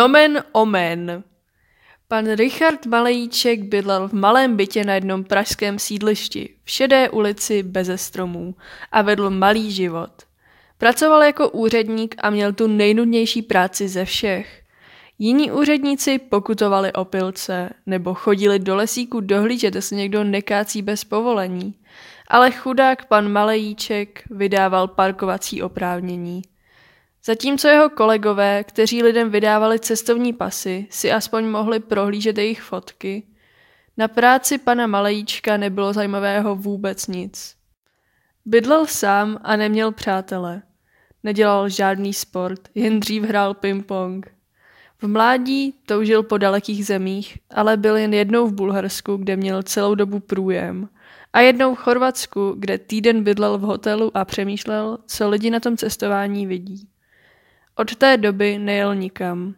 Nomen omen. Pan Richard Malejíček bydlel v malém bytě na jednom pražském sídlišti, v šedé ulici beze stromů a vedl malý život. Pracoval jako úředník a měl tu nejnudnější práci ze všech. Jiní úředníci pokutovali opilce nebo chodili do lesíku dohlížet, jestli někdo nekácí bez povolení. Ale chudák pan Malejíček vydával parkovací oprávnění. Zatímco jeho kolegové, kteří lidem vydávali cestovní pasy, si aspoň mohli prohlížet jejich fotky, na práci pana Malejíčka nebylo zajímavého vůbec nic. Bydlel sám a neměl přátele. Nedělal žádný sport, jen dřív hrál ping-pong. V mládí toužil po dalekých zemích, ale byl jen jednou v Bulharsku, kde měl celou dobu průjem. A jednou v Chorvatsku, kde týden bydlel v hotelu a přemýšlel, co lidi na tom cestování vidí. Od té doby nejel nikam.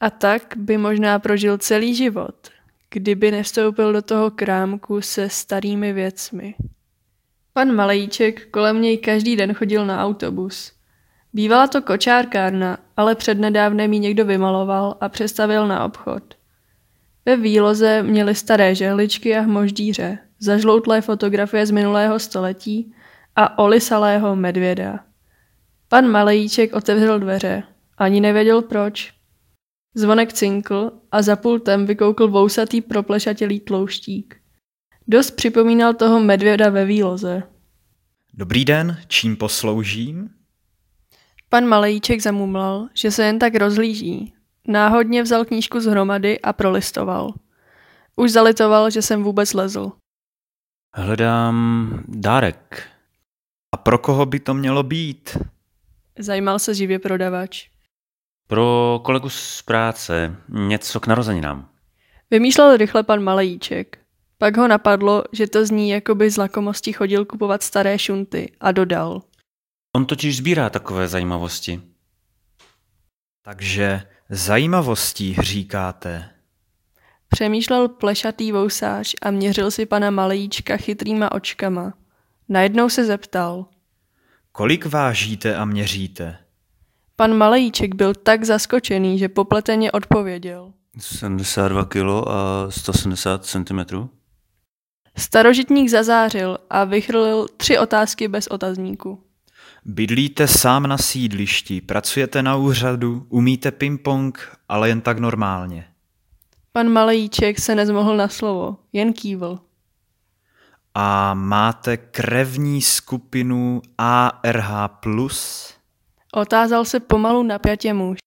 A tak by možná prožil celý život, kdyby nevstoupil do toho krámku se starými věcmi. Pan Malejíček kolem něj každý den chodil na autobus. Bývala to kočárkárna, ale přednedávnem ji někdo vymaloval a přestavil na obchod. Ve výloze měli staré žehličky a hmoždíře, zažloutlé fotografie z minulého století a olisalého medvěda. Pan Malejíček otevřel dveře. Ani nevěděl proč. Zvonek cinkl a za pultem vykoukl vousatý proplešatělý tlouštík. Dost připomínal toho medvěda ve výloze. Dobrý den, čím posloužím? Pan Malejíček zamumlal, že se jen tak rozlíží. Náhodně vzal knížku z hromady a prolistoval. Už zalitoval, že jsem vůbec lezl. Hledám dárek. A pro koho by to mělo být? Zajímal se živě prodavač. Pro kolegu z práce. Něco k narozeninám. Vymýšlel rychle pan Malejíček. Pak ho napadlo, že to zní, jako by z lakomosti chodil kupovat staré šunty a dodal. On totiž sbírá takové zajímavosti. Takže zajímavostí říkáte. Přemýšlel plešatý vousáč a měřil si pana Malejíčka chytrýma očkama. Najednou se zeptal. Kolik vážíte a měříte? Pan Malejíček byl tak zaskočený, že popleteně odpověděl. 72 kg a 170 cm. Starožitník zazářil a vychrlil tři otázky bez otazníku. Bydlíte sám na sídlišti, pracujete na úřadu, umíte ping-pong, ale jen tak normálně. Pan Malejíček se nezmohl na slovo, jen kývl. A máte krevní skupinu ARH+. Otázal se pomalu napjatě muž.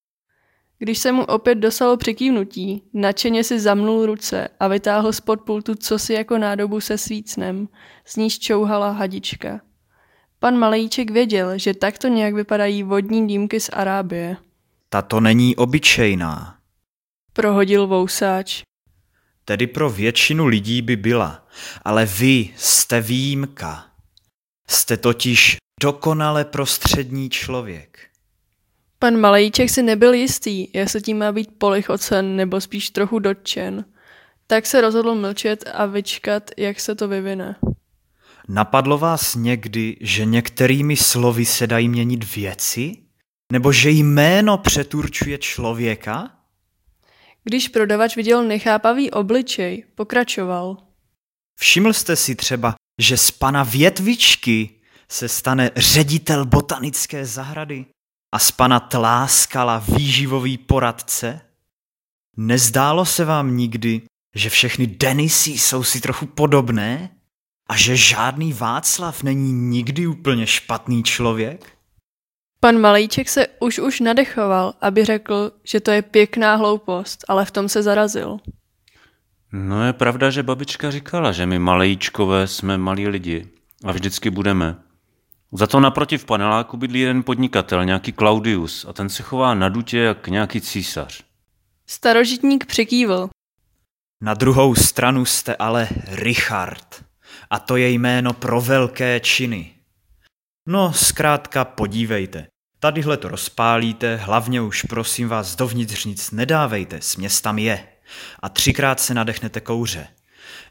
Když se mu opět dostalo přikývnutí, nadšeně si zamnul ruce a vytáhl spod pultu cosi jako nádobu se svícnem, z níž čouhala hadička. Pan Malejíček věděl, že takto nějak vypadají vodní dýmky z Arábie. Tato není obyčejná. Prohodil vousáč. Tedy pro většinu lidí by byla, ale vy jste výjimka. Jste totiž dokonale prostřední člověk. Pan Malejíček si nebyl jistý, jestli tím má být polichocen nebo spíš trochu dotčen. Tak se rozhodl mlčet a vyčkat, jak se to vyvine. Napadlo vás někdy, že některými slovy se dají měnit věci? Nebo že jméno přeturčuje člověka? Když prodavač viděl nechápavý obličej, pokračoval. Všiml jste si třeba, že z pana Větvičky se stane ředitel botanické zahrady a z pana Tláskala výživový poradce? Nezdálo se vám nikdy, že všechny Denisy jsou si trochu podobné? A že žádný Václav není nikdy úplně špatný člověk? Pan Malíček se už už nadechoval, aby řekl, že to je pěkná hloupost, ale v tom se zarazil. No je pravda, že babička říkala, že my malejčkové jsme malí lidi a vždycky budeme. Za to naproti v paneláku bydlí jeden podnikatel, nějaký Claudius, a ten se chová na dutě jak nějaký císař. Starožitník přikývl. Na druhou stranu jste ale Richard. A to je jméno pro velké činy. No, zkrátka podívejte. Tadyhle to rozpálíte, hlavně už prosím vás dovnitř nic nedávejte, směs tam je. A třikrát se nadechnete kouře.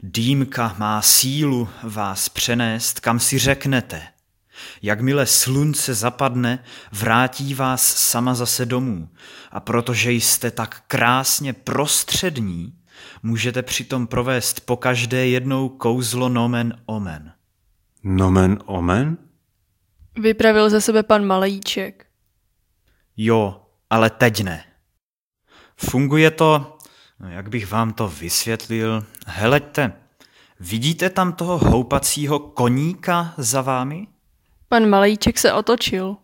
Dýmka má sílu vás přenést, kam si řeknete. Jakmile slunce zapadne, vrátí vás sama zase domů. A protože jste tak krásně prostřední, můžete přitom provést po každé jednou kouzlo nomen omen. Nomen omen? Vypravil ze sebe pan Malíček. Jo, ale teď ne. Funguje to, no jak bych vám to vysvětlil, heleďte, vidíte tam toho houpacího koníka za vámi? Pan Malíček se otočil.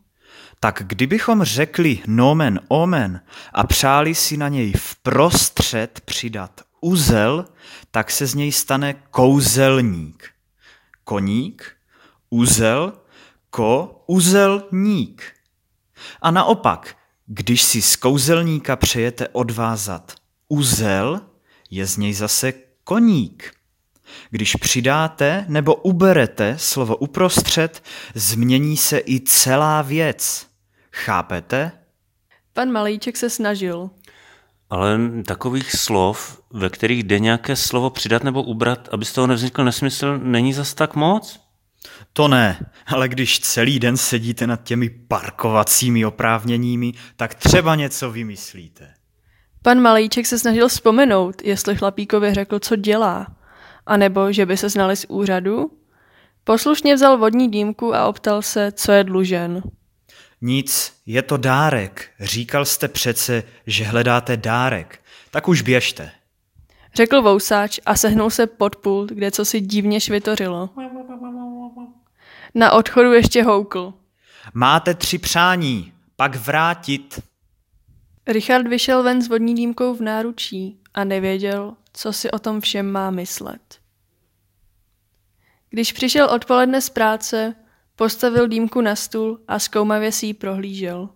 Tak kdybychom řekli nomen omen a přáli si na něj vprostřed přidat uzel, tak se z něj stane kouzelník. Koník, uzel, ko, uzelník. A naopak, když si z kouzelníka přejete odvázat uzel, je z něj zase koník. Když přidáte nebo uberete slovo uprostřed, změní se i celá věc. Chápete? Pan Malíček se snažil. Ale takových slov, ve kterých jde nějaké slovo přidat nebo ubrat, aby z toho nevznikl nesmysl, není zas tak moc? To ne, ale když celý den sedíte nad těmi parkovacími oprávněními, tak třeba něco vymyslíte. Pan Malíček se snažil vzpomenout, jestli chlapíkovi řekl, co dělá, anebo že by se znali z úřadu. Poslušně vzal vodní dýmku a optal se, co je dlužen. Nic, je to dárek. Říkal jste přece, že hledáte dárek. Tak už běžte. Řekl vousáč a sehnul se pod pult, kde co si divně švitořilo. Na odchodu ještě houkl. Máte tři přání, pak vrátit. Richard vyšel ven s vodní dýmkou v náručí a nevěděl, co si o tom všem má myslet. Když přišel odpoledne z práce, postavil dýmku na stůl a zkoumavě si ji prohlížel.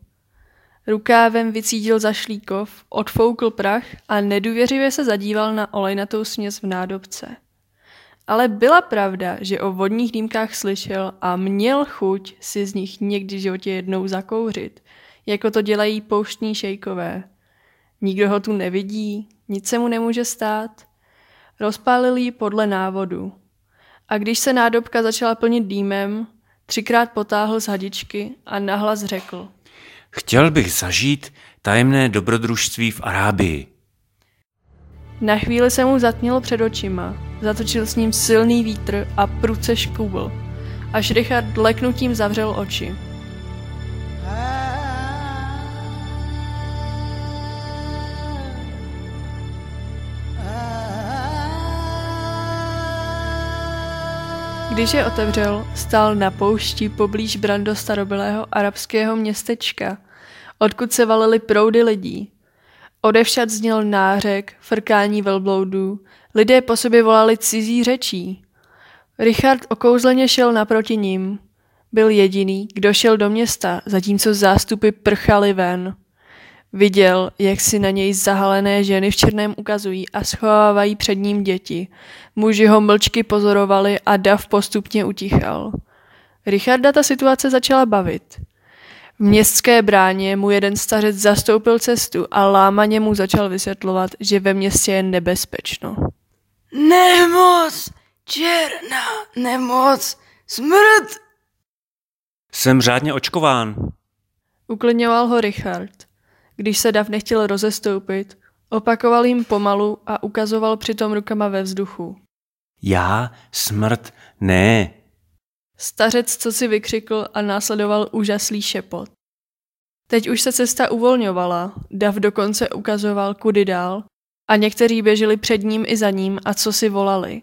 Rukávem vycítil zašlíkov, odfoukl prach a nedůvěřivě se zadíval na olejnatou směs v nádobce. Ale byla pravda, že o vodních dýmkách slyšel a měl chuť si z nich někdy v životě jednou zakouřit, jako to dělají pouštní šejkové. Nikdo ho tu nevidí, nic se mu nemůže stát. Rozpálil ji podle návodu. A když se nádobka začala plnit dýmem, třikrát potáhl z hadičky a nahlas řekl. Chtěl bych zažít tajemné dobrodružství v Arábii. Na chvíli se mu zatmělo před očima, zatočil s ním silný vítr a pruce škubl, až Richard leknutím zavřel oči. Když je otevřel, stál na poušti poblíž Brando starobilého arabského městečka, odkud se valily proudy lidí. Odevšad zněl nářek, frkání velbloudů, lidé po sobě volali cizí řečí. Richard okouzleně šel naproti ním. Byl jediný, kdo šel do města, zatímco zástupy prchali ven. Viděl, jak si na něj zahalené ženy v černém ukazují a schovávají před ním děti. Muži ho mlčky pozorovali a dav postupně utichal. Richarda ta situace začala bavit. V městské bráně mu jeden stařec zastoupil cestu a lámaně mu začal vysvětlovat, že ve městě je nebezpečno. Nemoc, černá nemoc, smrt. Jsem řádně očkován. Uklidňoval ho Richard. Když se Dav nechtěl rozestoupit, opakoval jim pomalu a ukazoval přitom rukama ve vzduchu. Já smrt ne. Stařec co si vykřikl a následoval úžaslý šepot. Teď už se cesta uvolňovala, Dav dokonce ukazoval kudy dál a někteří běželi před ním i za ním a co si volali.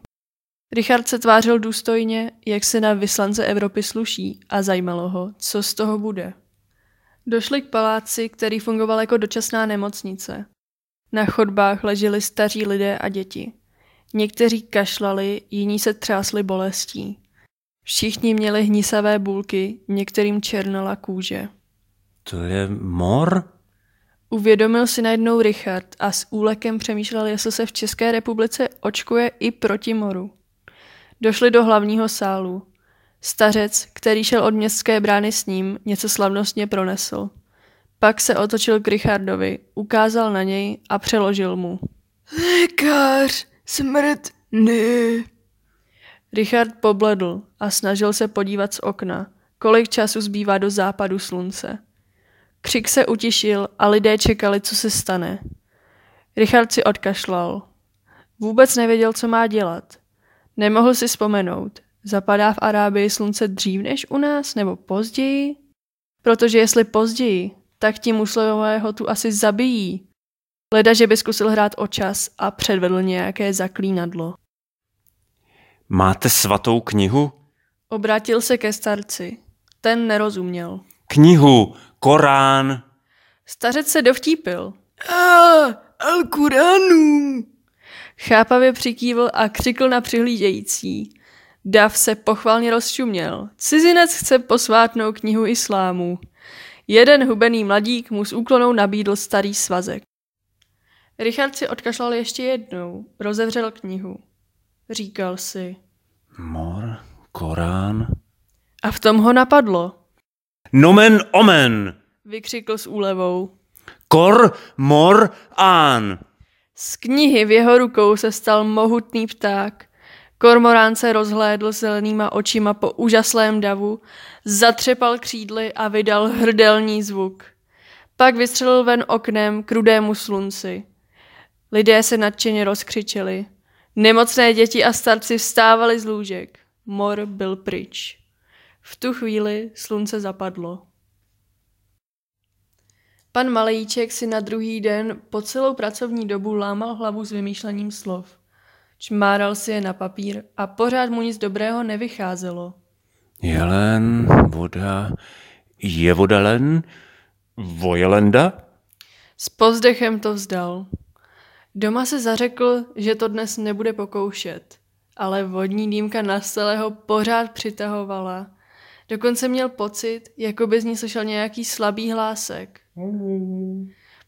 Richard se tvářil důstojně, jak se na vyslance Evropy sluší a zajímalo ho, co z toho bude. Došli k paláci, který fungoval jako dočasná nemocnice. Na chodbách leželi staří lidé a děti. Někteří kašlali, jiní se třásli bolestí. Všichni měli hnisavé bulky, některým černala kůže. To je mor? Uvědomil si najednou Richard a s úlekem přemýšlel, jestli se v České republice očkuje i proti moru. Došli do hlavního sálu. Stařec, který šel od městské brány s ním, něco slavnostně pronesl. Pak se otočil k Richardovi, ukázal na něj a přeložil mu. Lékař, smrt, ne. Richard pobledl a snažil se podívat z okna. kolik času zbývá do západu slunce. Křik se utišil a lidé čekali, co se stane. Richard si odkašlal. Vůbec nevěděl, co má dělat. Nemohl si vzpomenout. Zapadá v Arábii slunce dřív než u nás, nebo později? Protože jestli později, tak ti muslimové ho tu asi zabijí. Leda, že by zkusil hrát o čas a předvedl nějaké zaklínadlo. Máte svatou knihu? Obrátil se ke starci. Ten nerozuměl. Knihu, Korán. Stařec se dovtípil. A, Al-Kuranu. Chápavě přikývl a křikl na přihlížející. Dav se pochvalně rozšuměl. Cizinec chce posvátnou knihu islámu. Jeden hubený mladík mu s úklonou nabídl starý svazek. Richard si odkašlal ještě jednou, rozevřel knihu. Říkal si. Mor, Korán. A v tom ho napadlo. Nomen omen. Vykřikl s úlevou. Kor, mor, an. Z knihy v jeho rukou se stal mohutný pták. Kormorán se rozhlédl zelenýma očima po úžaslém davu, zatřepal křídly a vydal hrdelní zvuk. Pak vystřelil ven oknem k rudému slunci. Lidé se nadšeně rozkřičeli. Nemocné děti a starci vstávali z lůžek. Mor byl pryč. V tu chvíli slunce zapadlo. Pan Malejček si na druhý den po celou pracovní dobu lámal hlavu s vymýšlením slov. Čmáral si je na papír a pořád mu nic dobrého nevycházelo. Jelen, voda, je voda len, vojelenda? S pozdechem to vzdal. Doma se zařekl, že to dnes nebude pokoušet, ale vodní dýmka na ho pořád přitahovala. Dokonce měl pocit, jako by z ní slyšel nějaký slabý hlásek.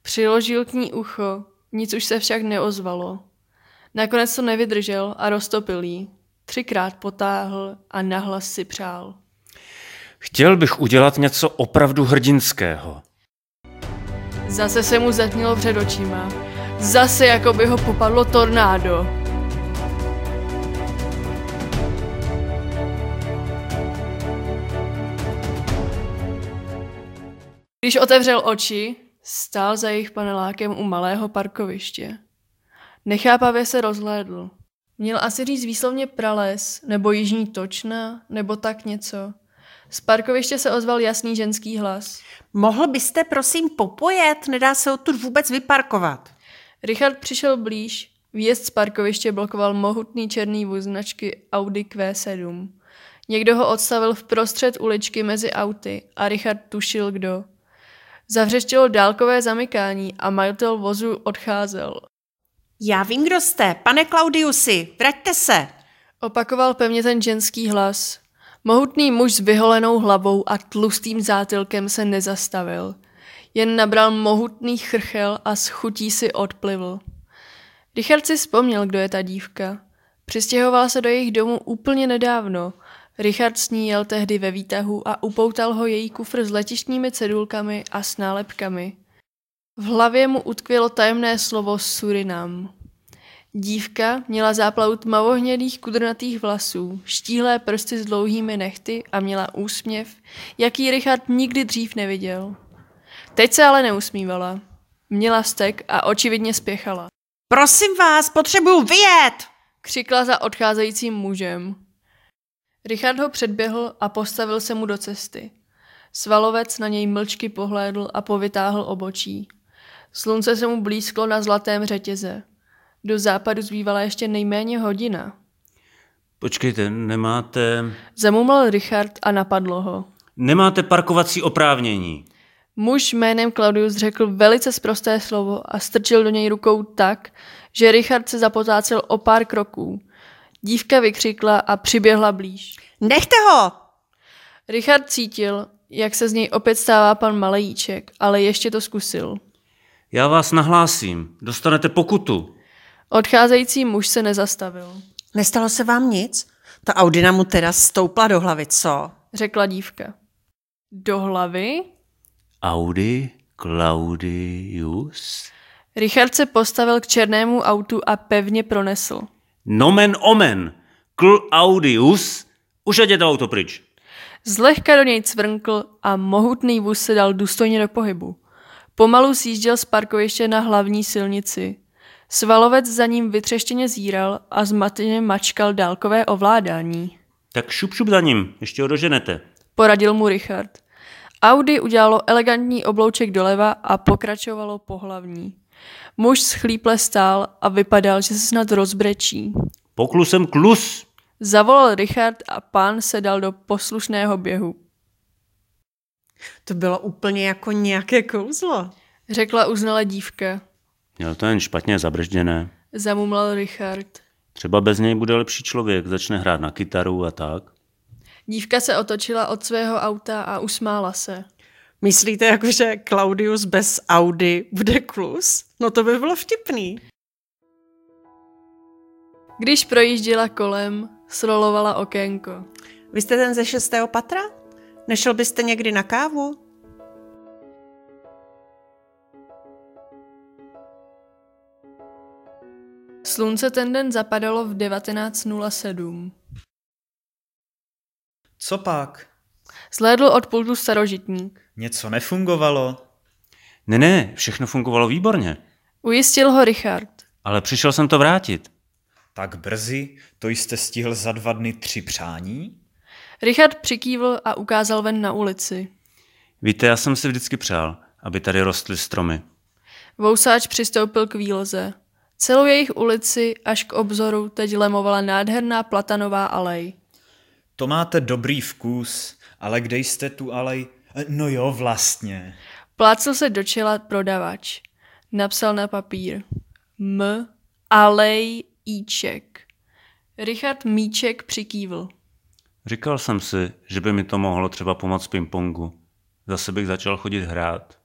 Přiložil k ní ucho, nic už se však neozvalo. Nakonec to nevydržel a roztopil jí. Třikrát potáhl a nahlas si přál. Chtěl bych udělat něco opravdu hrdinského. Zase se mu zatmělo před očima. Zase jako by ho popadlo tornádo. Když otevřel oči, stál za jejich panelákem u malého parkoviště. Nechápavě se rozhlédl. Měl asi říct výslovně prales, nebo jižní točna, nebo tak něco. Z parkoviště se ozval jasný ženský hlas. Mohl byste prosím popojet? Nedá se odtud vůbec vyparkovat. Richard přišel blíž. Výjezd z parkoviště blokoval mohutný černý vůz značky Audi Q7. Někdo ho odstavil v prostřed uličky mezi auty a Richard tušil kdo. Zavřeštělo dálkové zamykání a majitel vozu odcházel. Já vím, kdo jste. Pane Klaudiusi, vraťte se. Opakoval pevně ten ženský hlas. Mohutný muž s vyholenou hlavou a tlustým zátylkem se nezastavil. Jen nabral mohutný chrchel a s chutí si odplivl. Richard si vzpomněl, kdo je ta dívka. Přistěhoval se do jejich domu úplně nedávno. Richard s ní jel tehdy ve výtahu a upoutal ho její kufr s letištními cedulkami a s nálepkami. V hlavě mu utkvělo tajemné slovo Surinam. Dívka měla záplavu tmavohnědých kudrnatých vlasů, štíhlé prsty s dlouhými nechty a měla úsměv, jaký Richard nikdy dřív neviděl. Teď se ale neusmívala. Měla stek a očividně spěchala. Prosím vás, potřebuju vyjet! Křikla za odcházejícím mužem. Richard ho předběhl a postavil se mu do cesty. Svalovec na něj mlčky pohlédl a povytáhl obočí. Slunce se mu blízklo na zlatém řetěze. Do západu zbývala ještě nejméně hodina. Počkejte, nemáte... Zamumlal Richard a napadlo ho. Nemáte parkovací oprávnění. Muž jménem Claudius řekl velice sprosté slovo a strčil do něj rukou tak, že Richard se zapotácel o pár kroků. Dívka vykřikla a přiběhla blíž. Nechte ho! Richard cítil, jak se z něj opět stává pan Malejíček, ale ještě to zkusil. Já vás nahlásím. Dostanete pokutu. Odcházející muž se nezastavil. Nestalo se vám nic? Ta Audina mu teda stoupla do hlavy, co? Řekla dívka. Do hlavy? Audi Claudius? Richard se postavil k černému autu a pevně pronesl. Nomen omen. Claudius? Už jeděte auto pryč. Zlehka do něj cvrnkl a mohutný vůz se dal důstojně do pohybu. Pomalu sjížděl z parkoviště na hlavní silnici. Svalovec za ním vytřeštěně zíral a zmateně mačkal dálkové ovládání. Tak šup šup za ním, ještě ho doženete. Poradil mu Richard. Audi udělalo elegantní oblouček doleva a pokračovalo po hlavní. Muž schlíple stál a vypadal, že se snad rozbrečí. Poklusem klus! Zavolal Richard a pán se dal do poslušného běhu. To bylo úplně jako nějaké kouzlo. Řekla uznala dívka. Měl to jen špatně zabržděné. Zamumlal Richard. Třeba bez něj bude lepší člověk, začne hrát na kytaru a tak. Dívka se otočila od svého auta a usmála se. Myslíte jako, že Claudius bez Audi bude klus? No to by bylo vtipný. Když projížděla kolem, srolovala okénko. Vy jste ten ze šestého patra? Nešel byste někdy na kávu? Slunce ten den zapadalo v 19.07. Co pak? Zhlédl od pultu starožitník. Něco nefungovalo? Ne, ne, všechno fungovalo výborně. Ujistil ho Richard. Ale přišel jsem to vrátit. Tak brzy, to jste stihl za dva dny tři přání? Richard přikývl a ukázal ven na ulici. Víte, já jsem si vždycky přál, aby tady rostly stromy. Vousáč přistoupil k výloze. Celou jejich ulici až k obzoru teď lemovala nádherná platanová alej. To máte dobrý vkus, ale kde jste tu alej? Eh, No jo, vlastně. Plácl se do čela prodavač. Napsal na papír. M. Alej Íček. Richard Míček přikývl. Říkal jsem si, že by mi to mohlo třeba pomoct pingpongu. Zase bych začal chodit hrát.